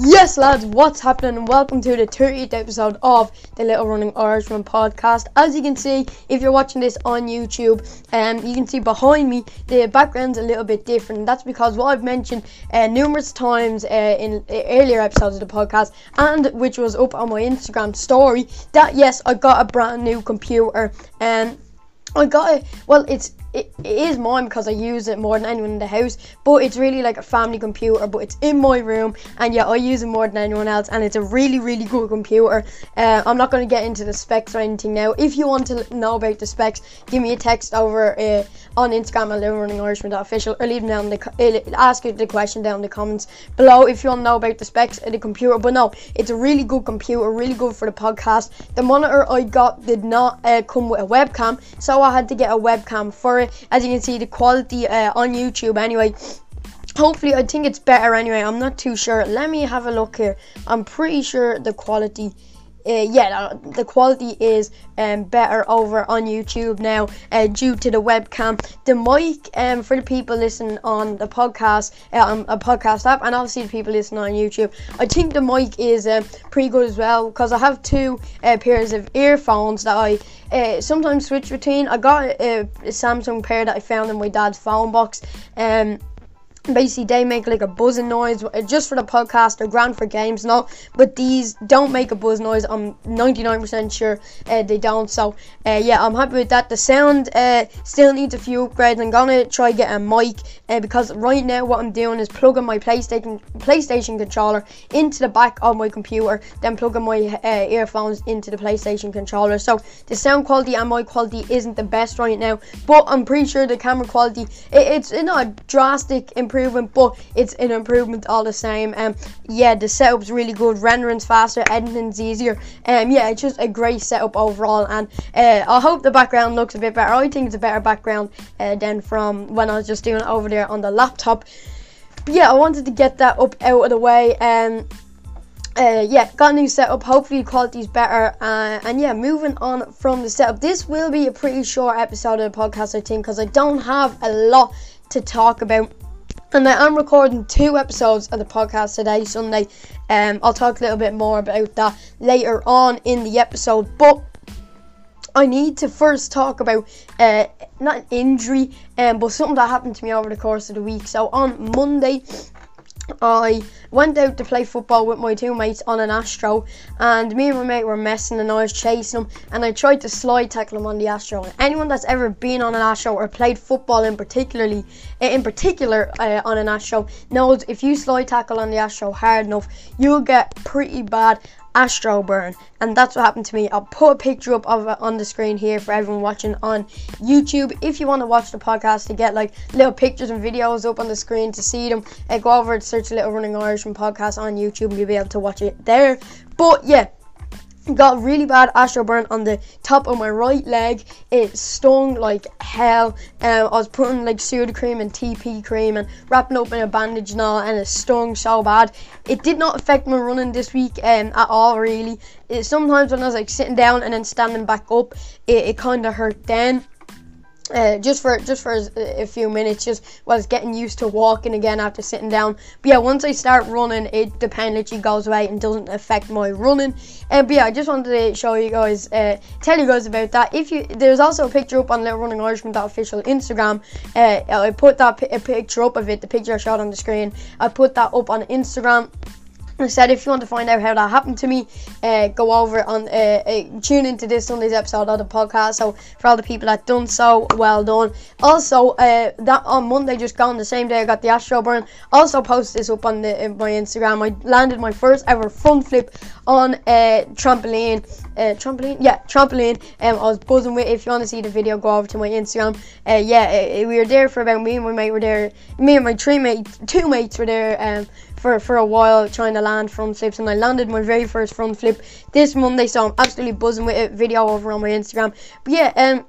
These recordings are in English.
Yes, lads, what's happening? Welcome to the 30th episode of the Little Running Irishman podcast. As you can see, if you're watching this on YouTube, um, you can see behind me the background's a little bit different. That's because what I've mentioned uh, numerous times uh, in earlier episodes of the podcast, and which was up on my Instagram story, that yes, I got a brand new computer, and I got it. Well, it's it, it is mine because I use it more than anyone in the house. But it's really like a family computer, but it's in my room, and yeah, I use it more than anyone else. And it's a really, really good computer. Uh, I'm not going to get into the specs or anything now. If you want to know about the specs, give me a text over uh, on Instagram at official, or leave them down the uh, ask the question down in the comments below if you want to know about the specs of the computer. But no, it's a really good computer, really good for the podcast. The monitor I got did not uh, come with a webcam, so I had to get a webcam it. As you can see, the quality uh, on YouTube anyway. Hopefully, I think it's better anyway. I'm not too sure. Let me have a look here. I'm pretty sure the quality uh, yeah, the quality is um, better over on YouTube now uh, due to the webcam. The mic um, for the people listening on the podcast, uh, on a podcast app, and obviously the people listening on YouTube. I think the mic is um, pretty good as well because I have two uh, pairs of earphones that I uh, sometimes switch between. I got a, a, Samsung pair that I found in my dad's phone box. Um, basically they make like a buzzing noise. Just for the podcast they're grand for games and all but these don't make a buzz noise. I'm 99% sure uh, they don't. So uh, yeah i'm happy with that. The sound uh, still needs a few upgrades. I'm gonna try get a mic uh, because right now what i'm doing is plugging my playstation playstation controller into the back of my computer then plugging my uh, earphones into the playstation controller so the sound quality and my quality isn't the best right now but i'm pretty sure the camera quality it, it's not a drastic improvement but it's an improvement all the same. Um, yeah, the setup's really good, rendering's faster, editing's easier. Um, yeah, it's just a great setup overall, and uh, I hope the background looks a bit better. I think it's a better background uh, than from when I was just doing it over there on the laptop. Yeah, I wanted to get that up out of the way. Um, uh, yeah, got a new setup. Hopefully, the quality's better. Uh, and yeah, moving on from the setup. This will be a pretty short episode of the podcast, I think, because I don't have a lot to talk about. And I am recording two episodes of the podcast today, Sunday. Um, I'll talk a little bit more about that later on in the episode. But I need to first talk about uh, not an injury, um, but something that happened to me over the course of the week. So on Monday, I went out to play football with my two mates on an Astro, and me and my mate were messing, and I was chasing him, and I tried to slide tackle him on the Astro. And anyone that's ever been on an Astro or played football in particularly, eh, in particular uh, on an Astro, knows if you slide tackle on the Astro hard enough, you'll get pretty bad Astro burn, and that's what happened to me. I'll put a picture up of it on the screen here for everyone watching on YouTube. If you want to watch the podcast to get like little pictures and videos up on the screen to see them, uh, go over and search Little Running Irishman podcast on YouTube, and you'll be able to watch it there. But yeah, got really bad astro burn on the top of my right leg. It stung like hell. Um, I was putting like Sudocrem and TP cream and wrapping up in a bandage and all, and it stung so bad. It did not affect my running this week um, at all, really. It, sometimes when I was like sitting down and then standing back up, it, it kind of hurt then uh, just for just for a, few minutes, just was getting used to walking again after sitting down. But yeah, once I start running, it the literally goes away and doesn't affect my running. And but yeah, I just wanted to show you guys, uh, tell you guys about that. If you there's also a picture up on Little Running Irishman official Instagram. Uh, I put that a picture up of it, the picture I showed on the screen. I put that up on Instagram. I said if you want to find out how that happened to me, uh, go over on uh, uh, tune into this Sunday's episode of the podcast. So for all the people that done so, well done. Also, uh, that on Monday just gone, the same day I got the Astro burn. Also posted this up on the, my Instagram. I landed my first ever front flip on a trampoline. Uh, trampoline, yeah, trampoline. Um, I was buzzing with. If you want to see the video, go over to my Instagram. Uh, yeah, we were there for about me and my mate were there. Me and my three mates, two mates were there. Um, for, for a while trying to land front flips and I landed my very first front flip. This Monday so I'm absolutely buzzing with it. Video over on my Instagram. But yeah um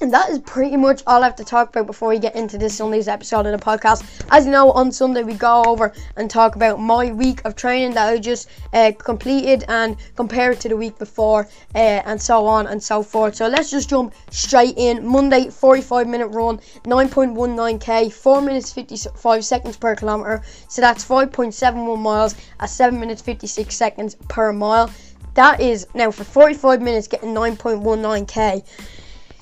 And that is pretty much all I have to talk about before we get into this Sunday's episode of the podcast. As you know, on Sunday we go over and talk about my week of training that I just uh, completed and compare it to the week before uh, and so on and so forth. So let's just jump straight in. Monday, 45 minute run, 9.19k, 4 minutes 55 seconds per kilometer. So that's 5.71 miles at 7 minutes 56 seconds per mile. That is now for 45 minutes getting 9.19k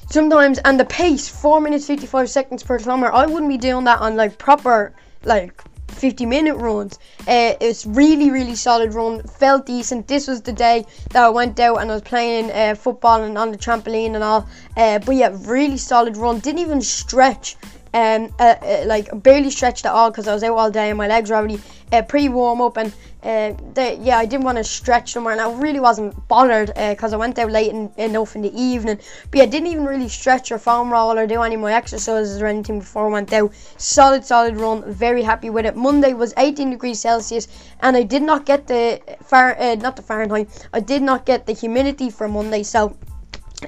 sometimes and the pace 4 minutes 55 seconds per kilometer i wouldn't be doing that on like proper like 50 minute runs. Uh, it's really really solid run felt decent. This was the day that i went out and i was playing uh, football and on the trampoline and all. Uh, but yeah really solid run. Didn't even stretch um, uh, uh, like barely stretched at all because I was out all day and my legs were already uh, pretty warm up and uh, they, yeah I didn't want to stretch somewhere and I really wasn't bothered because uh, I went out late in, enough in the evening. But yeah I didn't even really stretch or foam roll or do any my exercises or anything before I went out. Solid solid run. Very happy with it. Monday was 18 degrees Celsius and I did not get the far not the Fahrenheit I did not get the humidity for Monday. So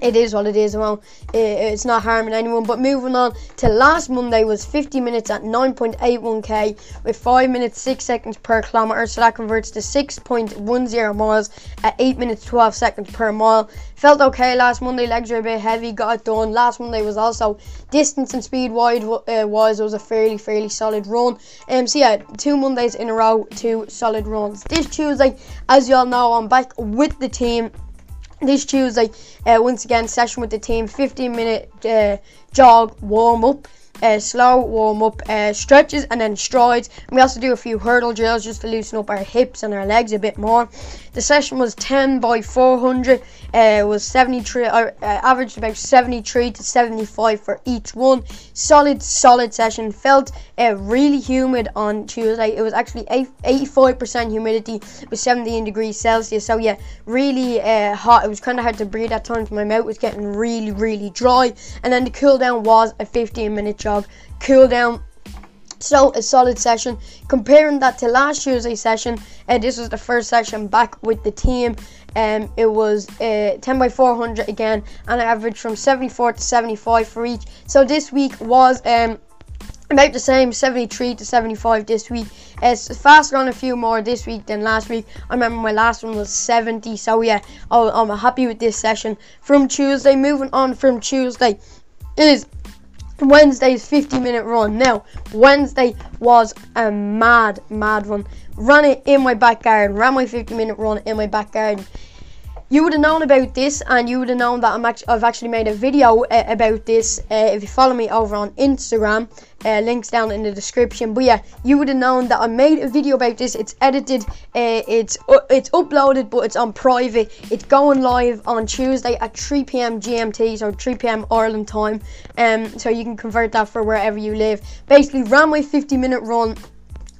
it is what it is. Well, it's not harming anyone. But moving on to last Monday was 50 minutes at 9.81k with 5 minutes 6 seconds per kilometer. So that converts to 6.10 miles at 8 minutes 12 seconds per mile. Felt okay last Monday. Legs were a bit heavy. Got it done. Last Monday was also distance and speed wide uh, wise. It was a fairly fairly solid run. Um, so yeah, two Mondays in a row, two solid runs. This Tuesday, as you all know, I'm back with the team this Tuesday, uh, once again, session with the team, 15 minute uh, jog warm up uh, slow warm up uh, stretches and then strides. And we also do a few hurdle drills just to loosen up our hips and our legs a bit more. The session was 10 by 400. Uh, was 73, I uh, averaged about 73 to 75 for each one. Solid, solid session. Felt uh, really humid on Tuesday. It was actually 85% humidity with 17 degrees Celsius. So yeah, really uh, hot. It was kind of hard to breathe at times. My mouth was getting really, really dry. And then the cool down was a 15 minute jog, cool down. So a solid session. Comparing that to last Tuesday's session, and this was the first session back with the team. Um, it was uh, 10 by 400 again, and I averaged from 74 to 75 for each. So this week was um, about the same 73 to 75 this week it's faster on a few more this week than last week i remember my last one was 70 so yeah i'm happy with this session from tuesday moving on from tuesday is Wednesday's 50 minute run. Now, Wednesday was a mad, mad run. Ran it in my back garden, ran my 50 minute run in my back garden you would have known about this and you would have known that I'm actually, I've actually made a video uh, about this uh, if you follow me over on Instagram uh, links down in the description. But yeah you would have known that I made a video about this. It's edited uh, it's it's uploaded but it's on private. It's going live on Tuesday at 3pm GMT so 3pm Ireland time. Um, so you can convert that for wherever you live. Basically ran my 50 minute run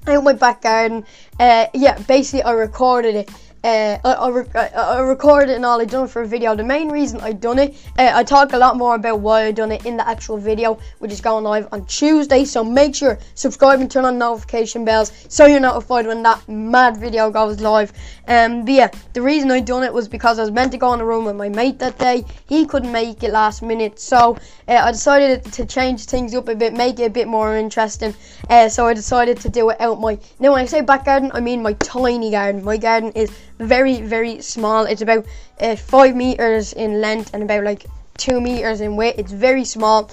out my back garden uh, yeah basically I recorded it uh, I, I, re- I, recorded and all. I done it for a video. The main reason I done it, uh, I talk a lot more about why I done it in the actual video, which is going live on Tuesday. So make sure subscribe and turn on notification bells so you're notified when that mad video goes live. Um, but yeah, the reason I done it was because I was meant to go on a room with my mate that day. He couldn't make it last minute, so uh, I decided to change things up a bit, make it a bit more interesting. Uh, so I decided to do it out my. Now when I say back garden, I mean my tiny garden. My garden is very very small. It's about uh, five meters in length and about like two meters in width. It's very small.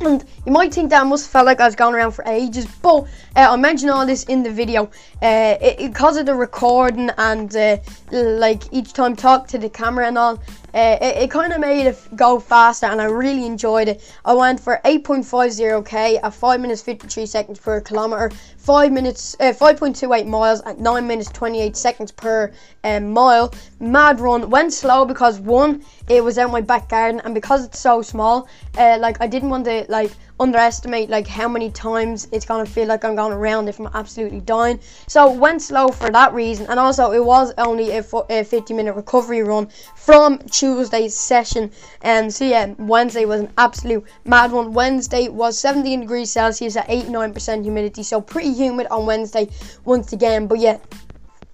And you might think that I must have felt like I was going around for ages, but uh, I mentioned all this in the video. Uh, it, because of the recording and uh, like each time talk to the camera and all, uh, it, it kind of made it go faster and I really enjoyed it. I went for 8.50k at 5 minutes 53 seconds per kilometer, 5 minutes, uh, 5.28 miles at 9 minutes 28 seconds per um, mile. Mad run. Went slow because one, it was out my back garden and because it's so small, uh, like I didn't want to like underestimate like how many times it's gonna feel like I'm going around if I'm absolutely dying. So went slow for that reason, and also it was only a, a 50 minute recovery run from Tuesday's session. And so yeah, Wednesday was an absolute mad one. Wednesday was 17 degrees Celsius at 89% humidity, so pretty humid on Wednesday once again. But yeah,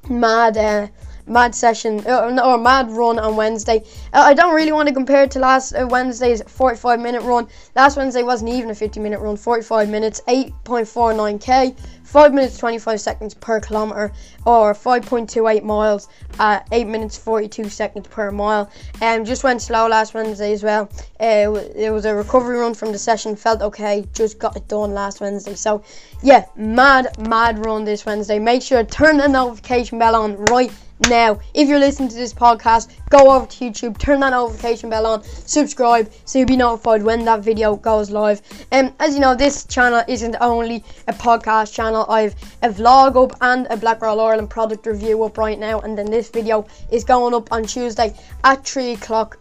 mad. Uh, mad session or, mad run on Wednesday. Uh, I don't really want to compare it to last uh, Wednesday's 45 minute run. Last Wednesday wasn't even a 50 minute run, 45 minutes, 8.49k. 5 minutes 25 seconds per kilometer or 5.28 miles at 8 minutes 42 seconds per mile and um, just went slow last Wednesday as well uh, it was a recovery run from the session felt okay just got it done last Wednesday so yeah mad mad run this Wednesday make sure to turn the notification bell on right now. If you're listening to this podcast, go over to YouTube, turn that notification bell on, subscribe so you'll be notified when that video goes live. And um, as you know, this channel isn't only a podcast channel. I've a vlog up and a Black Roll Ireland product review up right now, and then this video is going up on Tuesday at 3 o'clock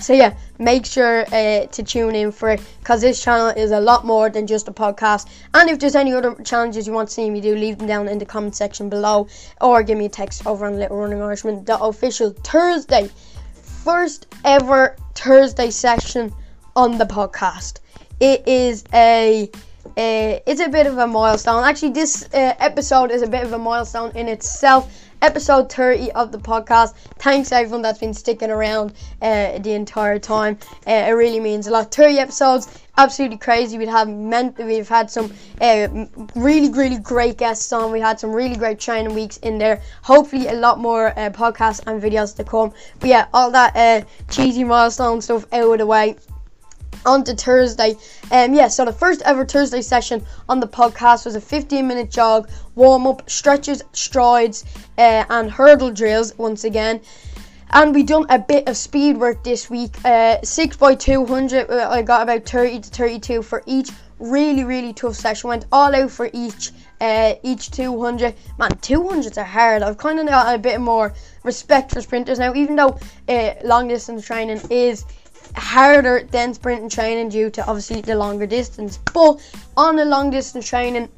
so yeah, make sure uh, to tune in for it because this channel is a lot more than just a podcast. And if there's any other challenges you want to see me do, leave them down in the comment section below or give me a text over on Little Running Irishman, the official Thursday, first ever Thursday session on the podcast. It is a uh, it's a bit of a milestone. Actually, this uh, episode is a bit of a milestone in itself episode 30 of the podcast. Thanks everyone that's been sticking around uh, the entire time. It really means a lot. 30 episodes, absolutely crazy. We've had meant we've had some really really great guests on. We had some really great training weeks in there. Hopefully a lot more podcasts and videos to come. But yeah, all that cheesy milestone stuff out of the way on to Thursday. Um, yeah, so the first ever Thursday session on the podcast was a 15 minute jog, warm up, stretches, strides, uh, and hurdle drills once again. And we done a bit of speed work this week. Uh, 6 by 200, uh, I got about 30 to 32 for each. Really, really tough session. Went all out for each. Uh, each 200. Man, 200s are hard. I've kind of got a bit more respect for sprinters now, even though uh, long distance training is harder than sprint and training due to obviously the longer distance. But on the long distance training,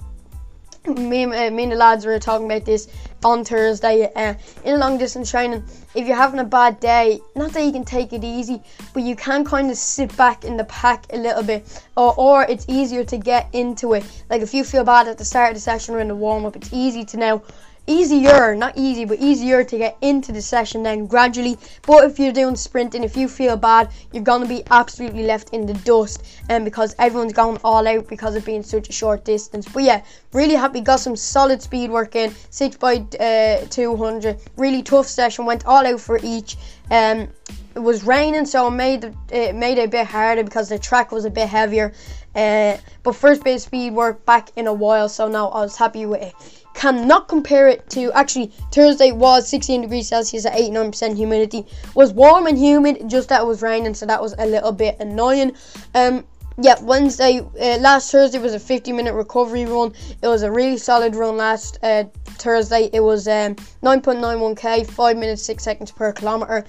me, uh, me and the lads were talking about this on Thursday. Uh, in long distance training, if you're having a bad day, not that you can take it easy, but you can kind of sit back in the pack a little bit, or, or it's easier to get into it. Like if you feel bad at the start of the session or in the warm up, it's easy to now easier, not easy, but easier to get into the session then gradually. But if you're doing sprinting, if you feel bad, you're gonna be absolutely left in the dust, and um, because everyone's going all out because of being such a short distance. But yeah, really happy, got some solid speed work in, six by uh, 200, really tough session, went all out for each. Um, it was raining, so it made it made it a bit harder because the track was a bit heavier. Uh, but first of speed work back in a while, so now I was happy with it cannot compare it to actually Thursday was 16 degrees Celsius at 89% humidity. Was warm and humid, just that it was raining, so that was a little bit annoying. Um, yeah, Wednesday, uh, last Thursday was a 50 minute recovery run. It was a really solid run last uh, Thursday. It was um, 9.91k, 5 minutes 6 seconds per kilometer.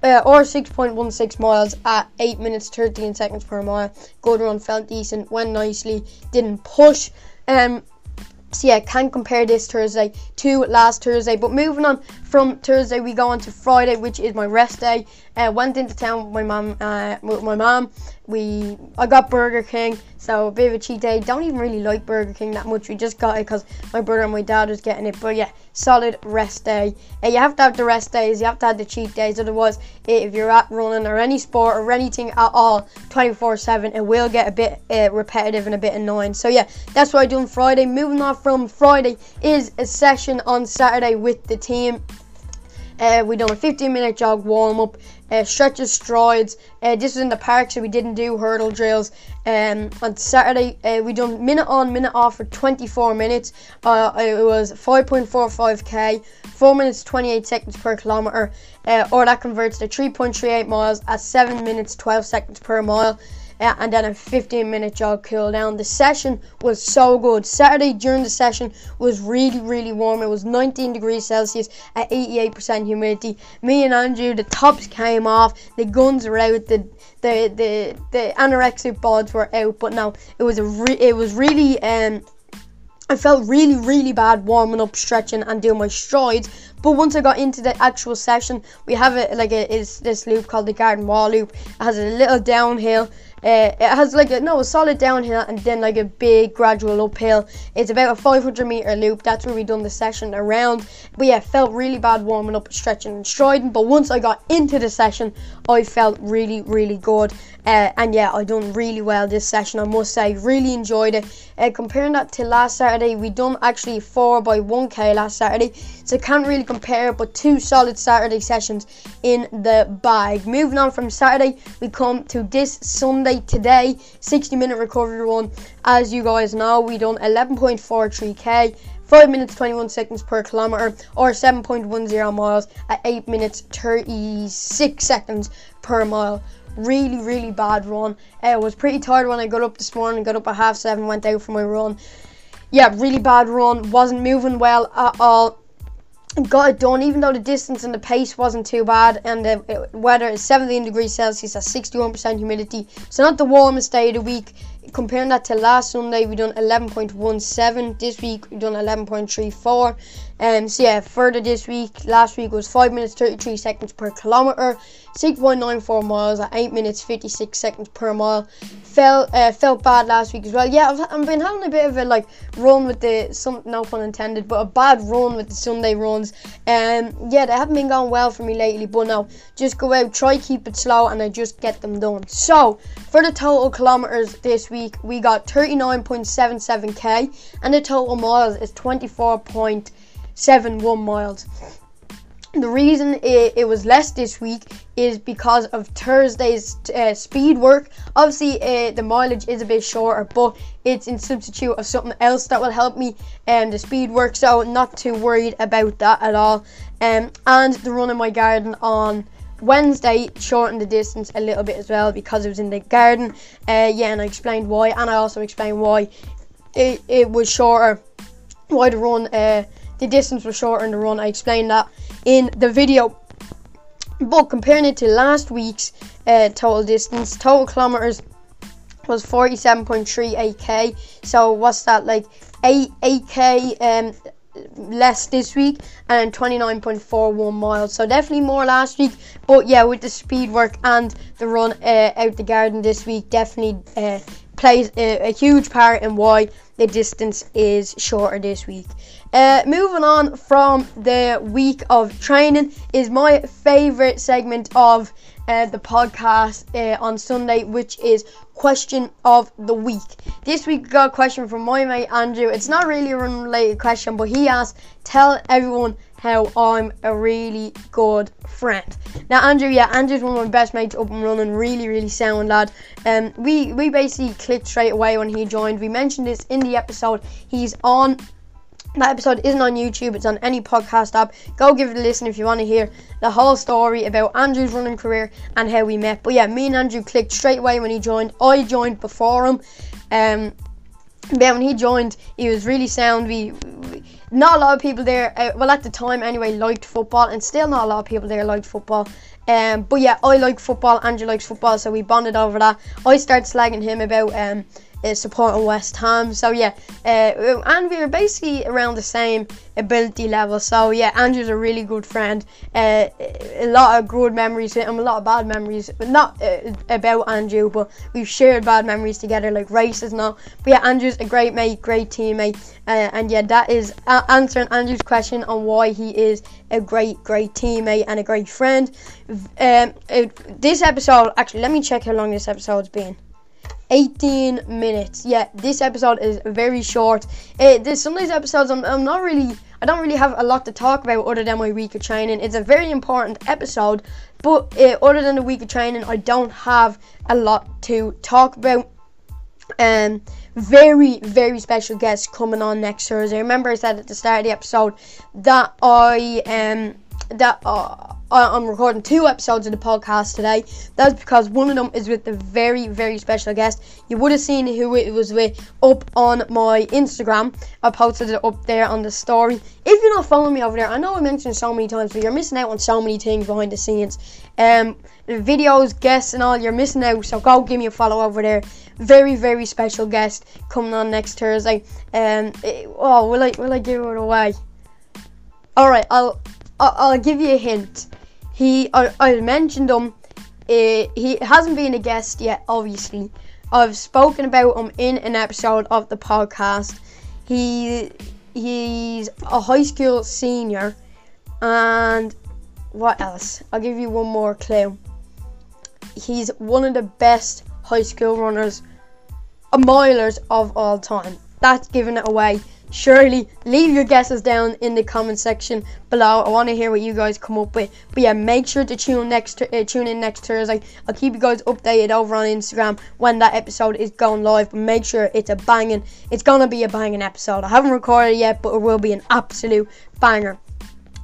Uh, or 6.16 miles at 8 minutes 13 seconds per mile. Good run, felt decent, went nicely, didn't push. Um, so yeah, can't compare this Thursday to last Thursday. But moving on from Thursday, we go on to Friday, which is my rest day. Uh, went into town with my mom. Uh, with my mom, we I got Burger King, so a bit of a cheat day. Don't even really like Burger King that much. We just got it because my brother and my dad was getting it. But yeah, solid rest day. Uh, you have to have the rest days. You have to have the cheat days. Otherwise, if you're at running or any sport or anything at all, 24/7, it will get a bit uh, repetitive and a bit annoying. So yeah, that's what I do on Friday. Moving on from Friday is a session on Saturday with the team. Uh, we done a 15 minute jog warm up, uh, stretches, strides. Uh, this was in the park, so we didn't do hurdle drills. Um, on Saturday, uh, we done minute on, minute off for 24 minutes. Uh, it was 5.45k, 4 minutes 28 seconds per kilometer, uh, or that converts to 3.38 miles at 7 minutes 12 seconds per mile uh, and then a 15 minute jog cool down. The session was so good. Saturday during the session was really, really warm. It was 19 degrees Celsius at 88% humidity. Me and Andrew, the tops came off, the guns were out, the the the, the anorexic bods were out, but no, it was a re- it was really um I felt really, really bad warming up, stretching, and doing my strides. But once I got into the actual session, we have it like a, it's this loop called the Garden Wall loop. It has a little downhill Uh, it has like a no a solid downhill and then like a big gradual uphill. It's about a 500 meter loop. That's where we done the session around. But yeah, felt really bad warming up, stretching and striding. But once I got into the session, I felt really really good. Uh, and yeah, I done really well this session. I must say, really enjoyed it. Uh, comparing that to last Saturday, we done actually four by 1k last Saturday, so can't really compare. But two solid Saturday sessions in the bag. Moving on from Saturday, we come to this Sunday today, 60 minute recovery run. As you guys know, we done 11.43k. 5 minutes 21 seconds per kilometer or 7.10 miles at 8 minutes 36 seconds per mile really, really bad run. Uh, I was pretty tired when I got up this morning, got up at half seven, went out for my run. Yeah, really bad run, wasn't moving well at all. Got it done, even though the distance and the pace wasn't too bad, and the weather is 17 degrees Celsius at 61% humidity. So, not the warmest day of the week comparing that to last Sunday, we done 11.17. This week, we done 11.34. Um, so yeah, further this week, last week was 5 minutes 33 seconds per kilometer, 6.94 miles at 8 minutes 56 seconds per mile. Felt uh, felt bad last week as well. Yeah, I've, I've been having a bit of a like run with the some no pun intended, but a bad run with the Sunday runs. Um, yeah, they haven't been going well for me lately. But now, just go out, try keep it slow, and I just get them done. So for the total kilometers this week, we got 39.77k, and the total miles is 24 seven one miles. The reason it, it, was less this week is because of Thursday's uh, speed work. Obviously, uh, the mileage is a bit shorter, but it's in substitute of something else that will help me um, the speed work. So not too worried about that at all. Um, and the run in my garden on Wednesday shortened the distance a little bit as well because it was in the garden. Uh, yeah, and I explained why, and I also explained why it, it was shorter. Why the run uh, the distance was shorter in the run. I explained that in the video. But comparing it to last week's uh, total distance, total kilometers was 47.38k. So what's that like 8 8k um less this week and 29.41 miles. So definitely more last week. But yeah, with the speed work and the run uh, out the garden this week, definitely uh, plays a, a huge part in why the distance is shorter this week. Uh, moving on from the week of training is my favorite segment of uh, the podcast uh, on Sunday, which is question of the week. This week we got a question from my mate Andrew. It's not really a related question, but he asked, "Tell everyone how I'm a really good friend." Now, Andrew, yeah, Andrew's one of my best mates up and running, really, really sound lad. Um, we we basically clicked straight away when he joined. We mentioned this in the episode. He's on that episode isn't on YouTube, it's on any podcast app. Go give it a listen if you want to hear the whole story about Andrew's running career and how we met. But yeah, me and Andrew clicked straight away when he joined. I joined before him. Um, but when he joined, he was really sound. We, we not a lot of people there, uh, well at the time anyway, liked football, and still not a lot of people there liked football. Um, but yeah, I like football. Andrew likes football, so we bonded over that. I started slagging him about um, uh, supporting West Ham. So yeah, uh, and we were basically around the same ability level. So yeah, Andrew's a really good friend. Uh, a lot of good memories with him, a lot of bad memories, but not uh, about Andrew, but we've shared bad memories together, like races now. But yeah, Andrew's a great mate, great teammate, uh, and yeah, that is answering Andrew's question on why he is a great, great teammate and a great friend. Um, this episode, actually, let me check how long this episode's been. 18 minutes. Yeah, this episode is very short. Uh, there's some of these episodes I'm, I'm not really, I don't really have a lot to talk about other than my week of training. It's a very important episode, but uh, other than the week of training, I don't have a lot to talk about. Um, very, very special guest coming on next Thursday. Remember, I said at the start of the episode that I um that uh, I'm recording two episodes of the podcast today. That's because one of them is with a very, very special guest. You would have seen who it was with up on my Instagram. I posted it up there on the story. If you're not following me over there, I know I mentioned so many times, but you're missing out on so many things behind the scenes. Um, videos, guests, and all, you're missing out. So go give me a follow over there. Very, very special guest coming on next Thursday. Um, it, oh, will I, will I give it away? All right, I'll, I'll, I'll give you a hint he I, I mentioned him uh, he hasn't been a guest yet, obviously. I've spoken about him in an episode of the podcast. He he's a high school senior, and what else? I'll give you one more clue. He's one of the best high school runners, a milers of all time. That's giving it away surely leave your guesses down in the comment section below. I want to hear what you guys come up with. But yeah make sure to tune next uh, tune in next thursday. I'll keep you guys updated over on instagram when that episode is going live. But make sure it's a banging it's gonna be a banging episode. I haven't recorded yet but it will be an absolute banger.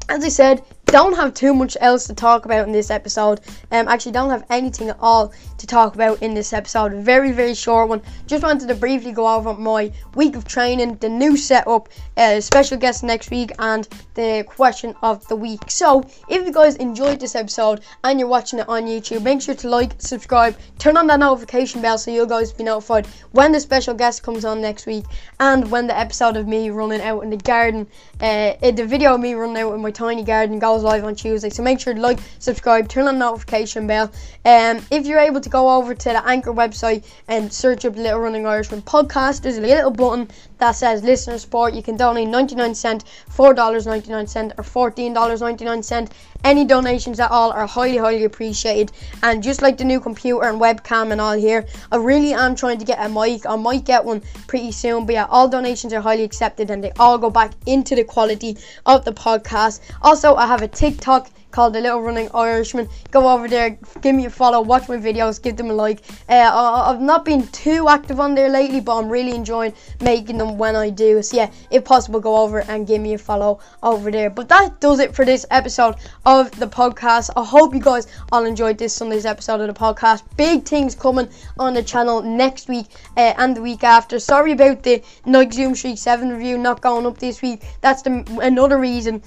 As I said, don't have too much else to talk about in this episode. Um, actually, don't have anything at all to talk about in this episode. Very, very short one. Just wanted to briefly go over my week of training, the new setup, uh, special guest next week, and the question of the week. So, if you guys enjoyed this episode and you're watching it on YouTube, make sure to like, subscribe, turn on that notification bell so you guys be notified when the special guest comes on next week and when the episode of me running out in the garden, uh, the video of me running out in my tiny garden goes live on Tuesday. So make sure to like, subscribe, turn on notification bell. Um, if you're able to go over to the Anchor website and search up Little Running Irishman podcast, there's a little button that says listener support. You can donate 99 cent, four dollars 99 cent, or fourteen dollars 99 cent. Any donations at all are highly, highly appreciated. And just like the new computer and webcam and all here, I really am trying to get a mic. I might get one pretty soon. But yeah, all donations are highly accepted and they all go back into the quality of the podcast. Also, I have a TikTok called The Little Running Irishman. Go over there, give me a follow, watch my videos, give them a like. Uh, I've not been too active on there lately, but I'm really enjoying making them when I do. So yeah, if possible, go over and give me a follow over there. But that does it for this episode of the podcast. I hope you guys all enjoyed this Sunday's episode of the podcast. Big things coming on the channel next week uh, and the week after. Sorry about the Nike Zoom Streak 7 review not going up this week. That's the another reason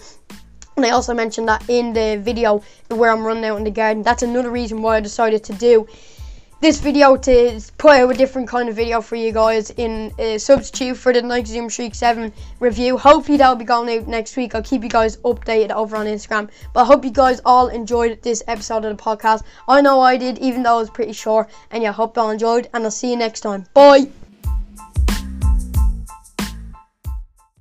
and I also mentioned that in the video where I'm running out in the garden. That's another reason why I decided to do this video to put out a different kind of video for you guys in uh, a substitute for the Nike Zoom Streak 7 review. Hopefully that'll be going out next week. I'll keep you guys updated over on Instagram. But I hope you guys all enjoyed this episode of the podcast. I know I did, even though it was pretty short. And yeah, hope you all enjoyed. And I'll see you next time. Bye.